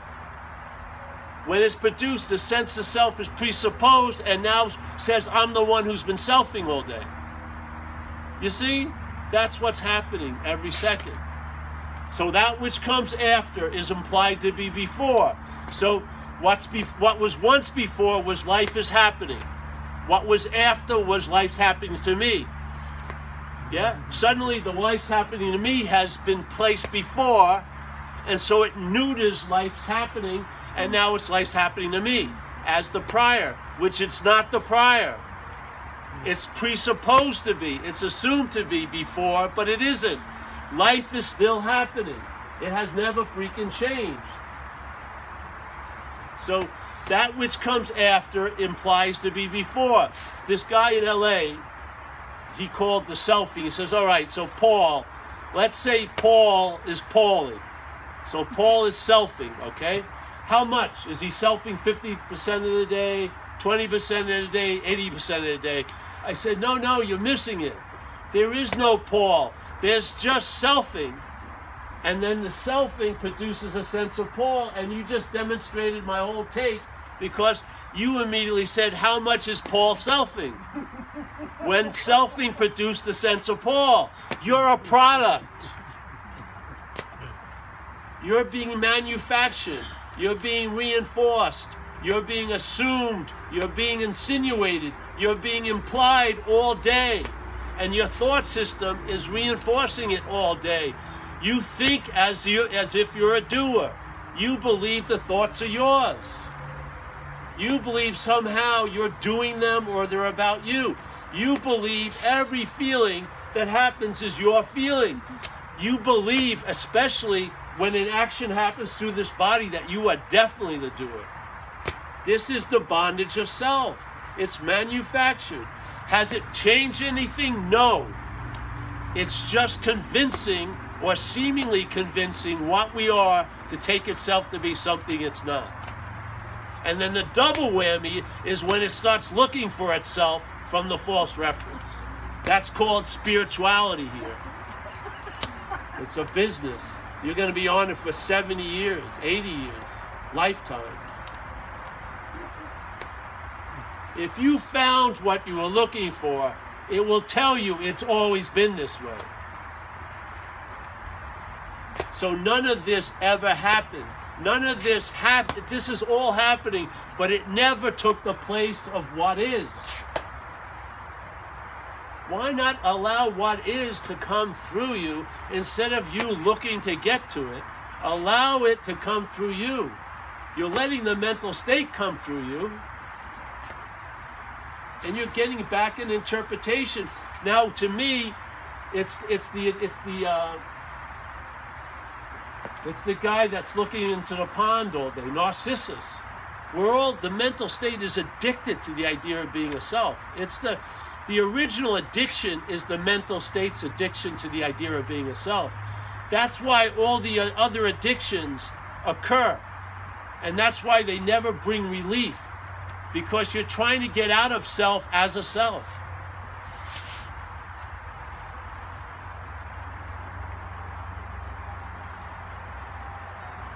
When it's produced, the sense of self is presupposed and now says, I'm the one who's been selfing all day. You see? That's what's happening every second. So that which comes after is implied to be before. So What's be- what was once before was life is happening. What was after was life's happening to me. Yeah? Suddenly the life's happening to me has been placed before, and so it neuters life's happening, and now it's life's happening to me as the prior, which it's not the prior. It's presupposed to be, it's assumed to be before, but it isn't. Life is still happening. It has never freaking changed. So that which comes after implies to be before. This guy in LA, he called the selfie. He says, All right, so Paul, let's say Paul is Pauling. So Paul is selfing, okay? How much? Is he selfing 50% of the day, 20% of the day, 80% of the day? I said, No, no, you're missing it. There is no Paul. There's just selfing. And then the selfing produces a sense of Paul, and you just demonstrated my whole take because you immediately said, How much is Paul selfing? when selfing produced the sense of Paul, you're a product. You're being manufactured, you're being reinforced, you're being assumed, you're being insinuated, you're being implied all day. And your thought system is reinforcing it all day. You think as you as if you're a doer. You believe the thoughts are yours. You believe somehow you're doing them or they're about you. You believe every feeling that happens is your feeling. You believe, especially when an action happens through this body, that you are definitely the doer. This is the bondage of self. It's manufactured. Has it changed anything? No. It's just convincing or seemingly convincing what we are to take itself to be something it's not. And then the double whammy is when it starts looking for itself from the false reference. That's called spirituality here. It's a business. You're going to be on it for 70 years, 80 years, lifetime. If you found what you were looking for, it will tell you it's always been this way. So none of this ever happened. None of this happened. This is all happening, but it never took the place of what is. Why not allow what is to come through you instead of you looking to get to it? Allow it to come through you. You're letting the mental state come through you. And you're getting back an interpretation. Now, to me, it's it's the it's the uh, it's the guy that's looking into the pond all day, Narcissus. We're all the mental state is addicted to the idea of being a self. It's the the original addiction is the mental state's addiction to the idea of being a self. That's why all the uh, other addictions occur. And that's why they never bring relief because you're trying to get out of self as a self.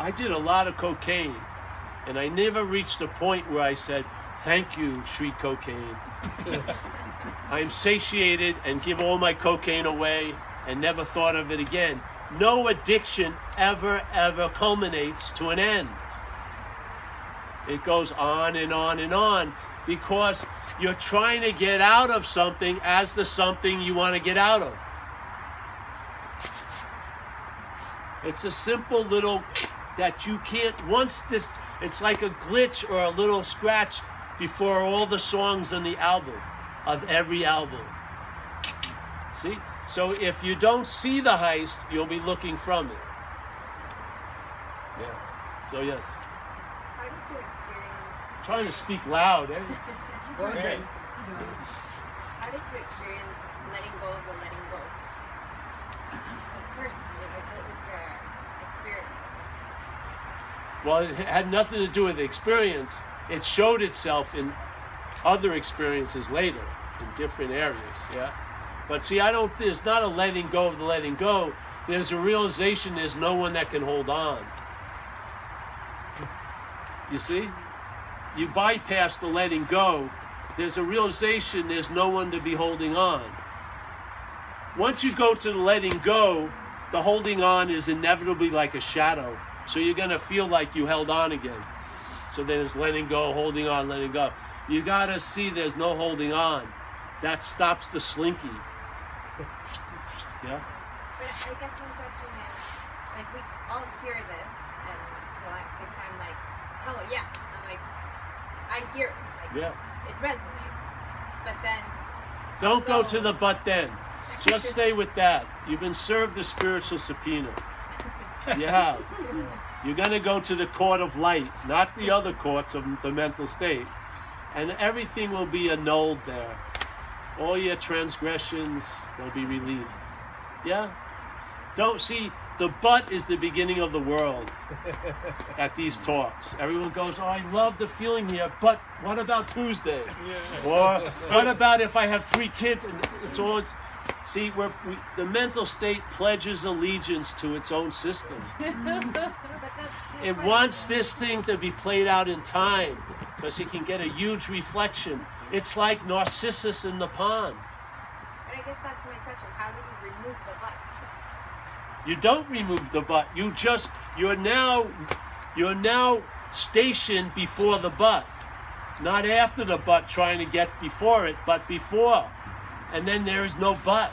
I did a lot of cocaine, and I never reached a point where I said, Thank you, street cocaine. I'm satiated and give all my cocaine away and never thought of it again. No addiction ever, ever culminates to an end. It goes on and on and on because you're trying to get out of something as the something you want to get out of. It's a simple little that you can't, once this, it's like a glitch or a little scratch before all the songs on the album, of every album. See? So if you don't see the heist, you'll be looking from it. Yeah. So, yes. How did you experience? trying to speak loud. Eh? Okay. How did you experience letting go of the letting go? Personally, like what was your experience? Well, it had nothing to do with the experience. It showed itself in other experiences later in different areas. Yeah. But see, I don't. There's not a letting go of the letting go. There's a realization. There's no one that can hold on. You see, you bypass the letting go. There's a realization. There's no one to be holding on. Once you go to the letting go, the holding on is inevitably like a shadow. So you're gonna feel like you held on again. So then it's letting go, holding on, letting go. You gotta see there's no holding on. That stops the slinky. Yeah? But I guess my question is, like we all hear this, and well, I'm like, oh yeah, I'm like, I hear it, like Yeah. it resonates. But then, Don't go to the but then. Just stay with that. You've been served the spiritual subpoena. You have. You're going to go to the court of light, not the other courts of the mental state. And everything will be annulled there. All your transgressions will be relieved. Yeah? Don't see, the butt is the beginning of the world at these talks. Everyone goes, Oh, I love the feeling here, but what about Tuesday? Or what about if I have three kids? And it's always, see, we're, we, the mental state pledges allegiance to its own system. It wants this thing to be played out in time because it can get a huge reflection. It's like Narcissus in the pond. But I guess that's my question. How do you remove the but? You don't remove the butt. You just you're now you're now stationed before the butt. Not after the butt trying to get before it, but before. And then there is no butt.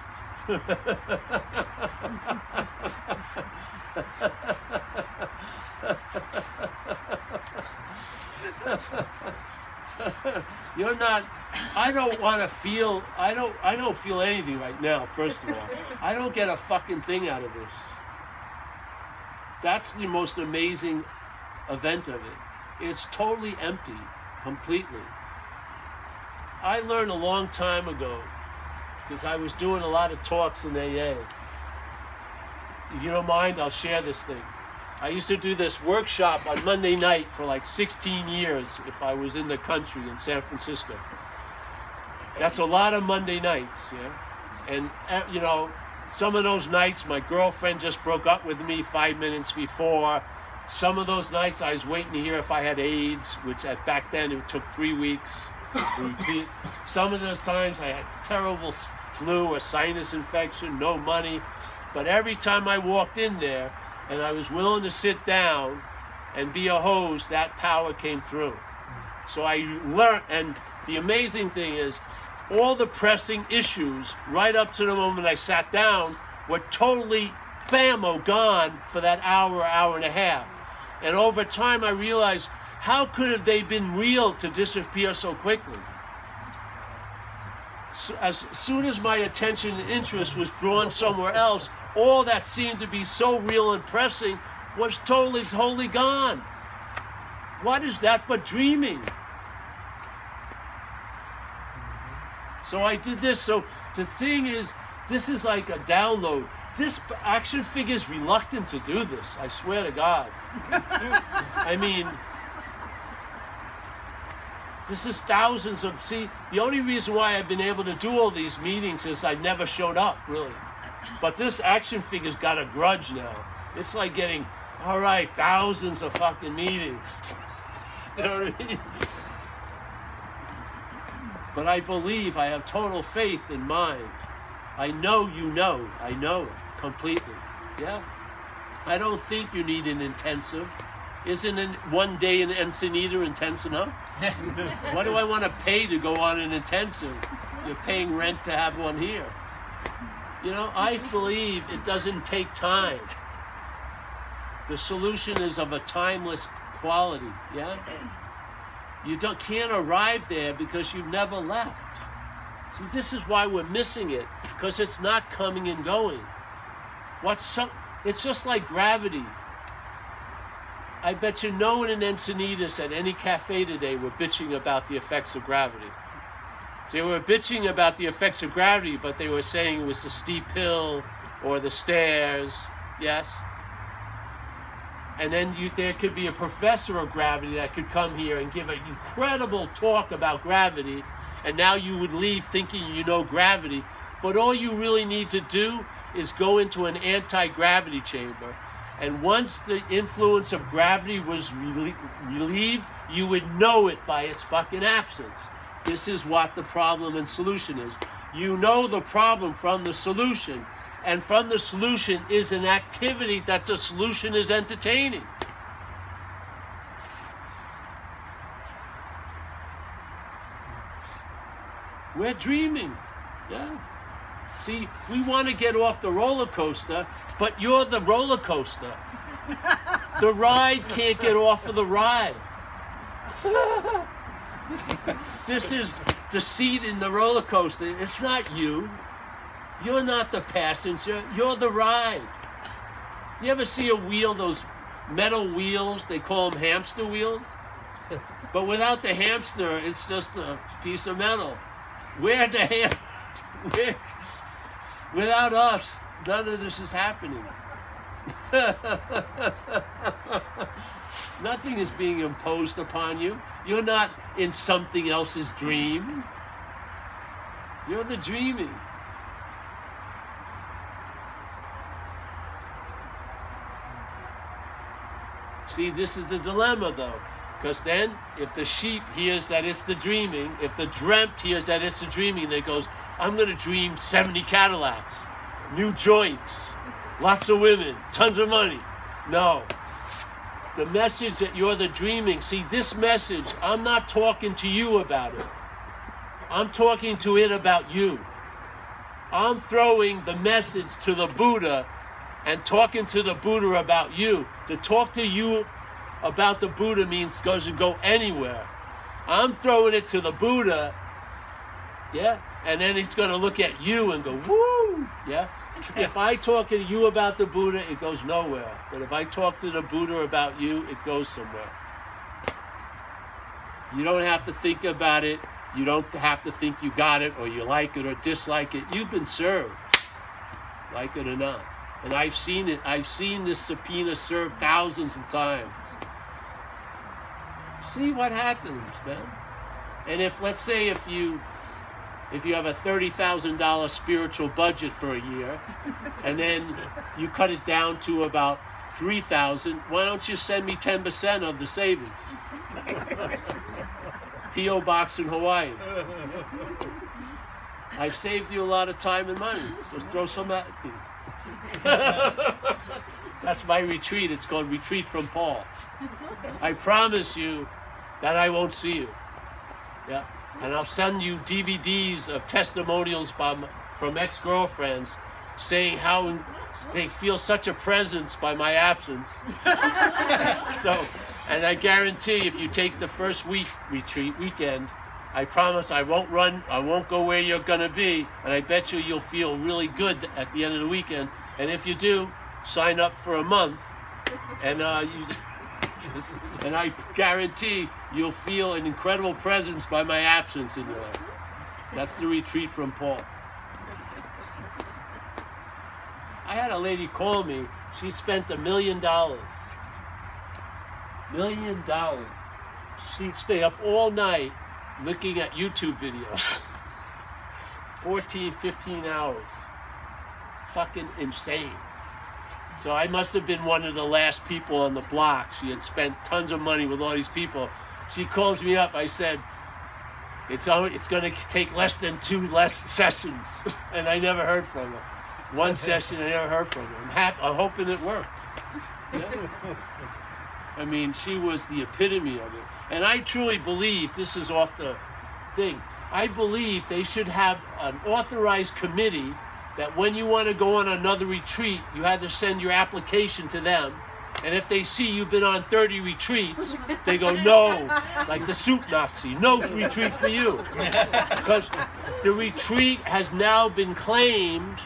You're not I don't want to feel I don't I don't feel anything right now, first of all. I don't get a fucking thing out of this. That's the most amazing event of it. It's totally empty, completely. I learned a long time ago because I was doing a lot of talks in AA. If you don't mind, I'll share this thing. I used to do this workshop on Monday night for like 16 years if I was in the country in San Francisco. That's a lot of Monday nights, yeah. And uh, you know, some of those nights my girlfriend just broke up with me five minutes before. Some of those nights I was waiting to hear if I had AIDS, which at back then it took three weeks. Some of those times I had terrible flu or sinus infection, no money. But every time I walked in there and I was willing to sit down and be a hose, that power came through. So I learned, and the amazing thing is, all the pressing issues right up to the moment I sat down were totally bammo gone for that hour, hour and a half. And over time, I realized how could have they been real to disappear so quickly? So as soon as my attention and interest was drawn somewhere else, all that seemed to be so real and pressing was totally, totally gone. What is that but dreaming? So I did this. So the thing is, this is like a download. This action figure is reluctant to do this. I swear to God. I mean, this is thousands of. See, the only reason why I've been able to do all these meetings is I never showed up, really. But this action figure's got a grudge now. It's like getting, all right, thousands of fucking meetings. you know what I mean? But I believe, I have total faith in mind. I know you know. I know it completely. Yeah? I don't think you need an intensive. Isn't an, one day in Encinitas intense enough? what do I want to pay to go on an intensive? You're paying rent to have one here. You know, I believe it doesn't take time. The solution is of a timeless quality. Yeah? You don't, can't arrive there because you've never left. See, this is why we're missing it because it's not coming and going. What's some? It's just like gravity. I bet you no one in Encinitas at any cafe today were bitching about the effects of gravity. They were bitching about the effects of gravity, but they were saying it was the steep hill or the stairs. Yes. And then you, there could be a professor of gravity that could come here and give an incredible talk about gravity, and now you would leave thinking you know gravity. But all you really need to do is go into an anti gravity chamber. And once the influence of gravity was relie- relieved, you would know it by its fucking absence. This is what the problem and solution is. You know the problem from the solution, and from the solution is an activity that the solution is entertaining. We're dreaming. Yeah. See, we want to get off the roller coaster, but you're the roller coaster. the ride can't get off of the ride. this is the seat in the roller coaster. It's not you. You're not the passenger. You're the ride. You ever see a wheel, those metal wheels? They call them hamster wheels. But without the hamster, it's just a piece of metal. Where the ham? Where? Without us, none of this is happening. Nothing is being imposed upon you. You're not in something else's dream. You're the dreaming. See, this is the dilemma though. Because then, if the sheep hears that it's the dreaming, if the dreamt hears that it's the dreaming, then it goes, I'm going to dream 70 Cadillacs, new joints, lots of women, tons of money. No. The message that you're the dreaming, see, this message, I'm not talking to you about it. I'm talking to it about you. I'm throwing the message to the Buddha and talking to the Buddha about you. To talk to you about the Buddha means doesn't go anywhere. I'm throwing it to the Buddha, yeah, and then it's going to look at you and go, woo, yeah. If I talk to you about the Buddha, it goes nowhere. But if I talk to the Buddha about you, it goes somewhere. You don't have to think about it. You don't have to think you got it or you like it or dislike it. You've been served, like it or not. And I've seen it. I've seen this subpoena served thousands of times. See what happens, man. And if let's say if you if you have a thirty thousand dollar spiritual budget for a year, and then you cut it down to about three thousand, why don't you send me ten percent of the savings? P.O. Box in Hawaii. I've saved you a lot of time and money, so throw some at me. That's my retreat. It's called Retreat from Paul. I promise you that I won't see you. Yeah. And I'll send you DVDs of testimonials by, from ex girlfriends saying how they feel such a presence by my absence. so, and I guarantee if you take the first week retreat weekend, I promise I won't run, I won't go where you're gonna be, and I bet you you'll feel really good at the end of the weekend. And if you do, sign up for a month, and uh, you just, and I guarantee you'll feel an incredible presence by my absence in your life. That's the retreat from Paul. I had a lady call me. She spent a million dollars. Million dollars. She'd stay up all night looking at YouTube videos. 14, 15 hours. Fucking insane. So I must have been one of the last people on the block. She had spent tons of money with all these people. She calls me up. I said, it's, it's going to take less than two less sessions. And I never heard from her. One session, I never heard from her. I'm, happy, I'm hoping it worked. Yeah. I mean, she was the epitome of it. And I truly believe, this is off the thing, I believe they should have an authorized committee that when you want to go on another retreat, you have to send your application to them. And if they see you've been on 30 retreats, they go, no, like the soup Nazi, no retreat for you. Because the retreat has now been claimed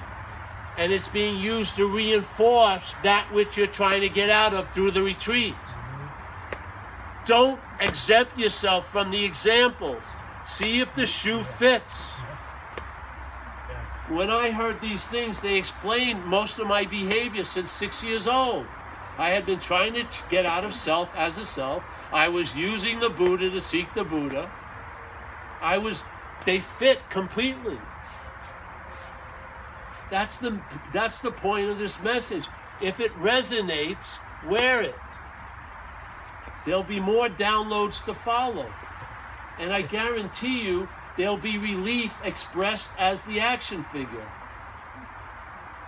and it's being used to reinforce that which you're trying to get out of through the retreat. Don't exempt yourself from the examples. See if the shoe fits. When I heard these things, they explained most of my behavior since six years old. I had been trying to get out of self as a self. I was using the Buddha to seek the Buddha. I was, they fit completely. That's the, that's the point of this message. If it resonates, wear it. There'll be more downloads to follow. And I guarantee you, there'll be relief expressed as the action figure.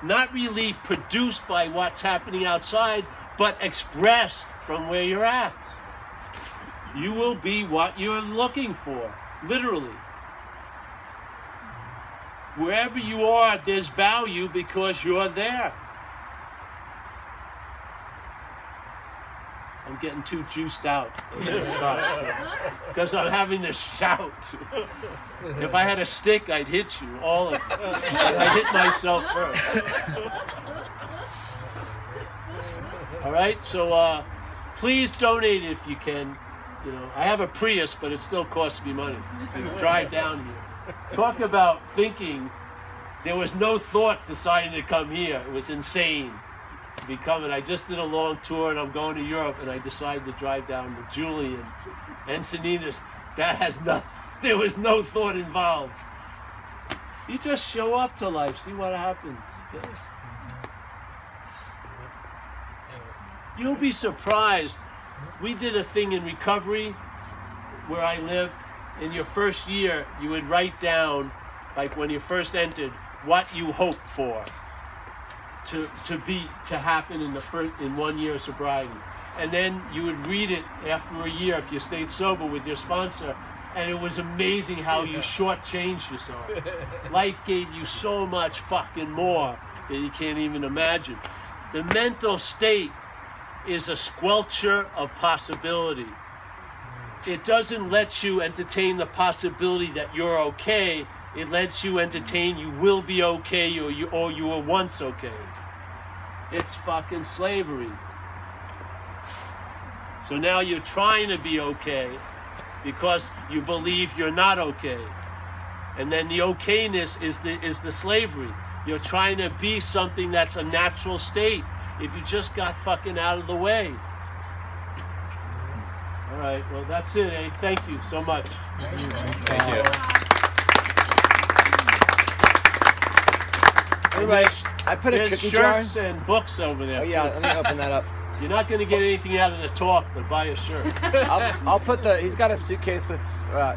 Not relief produced by what's happening outside, but expressed from where you're at. You will be what you're looking for, literally. Wherever you are, there's value because you're there. I'm getting too juiced out. Because I'm having to shout. If I had a stick, I'd hit you, all of. I hit myself first. All right, so uh, please donate if you can. You know, I have a Prius, but it still costs me money to drive down here. Talk about thinking. There was no thought deciding to come here. It was insane be coming. I just did a long tour and I'm going to Europe and I decided to drive down to Julie and Encinitas. That has no, there was no thought involved. You just show up to life, see what happens. Yeah. You'll be surprised. We did a thing in recovery where I live. In your first year, you would write down, like when you first entered, what you hope for to, to be to happen in the first in one year of sobriety. And then you would read it after a year if you stayed sober with your sponsor. And it was amazing how you shortchanged yourself. Life gave you so much fucking more that you can't even imagine. The mental state is a squelcher of possibility. It doesn't let you entertain the possibility that you're okay. It lets you entertain you will be okay or you or you were once okay. It's fucking slavery. So now you're trying to be okay because you believe you're not okay. And then the okayness is the is the slavery. You're trying to be something that's a natural state if you just got fucking out of the way. All right, well that's it, eh? Thank you so much. Thank you. All right, I put a there's cookie jar. shirts and books over there. Oh yeah, too. let me open that up. You're not going to get anything out of the talk, but buy a shirt. I'll, I'll put the. He's got a suitcase with uh,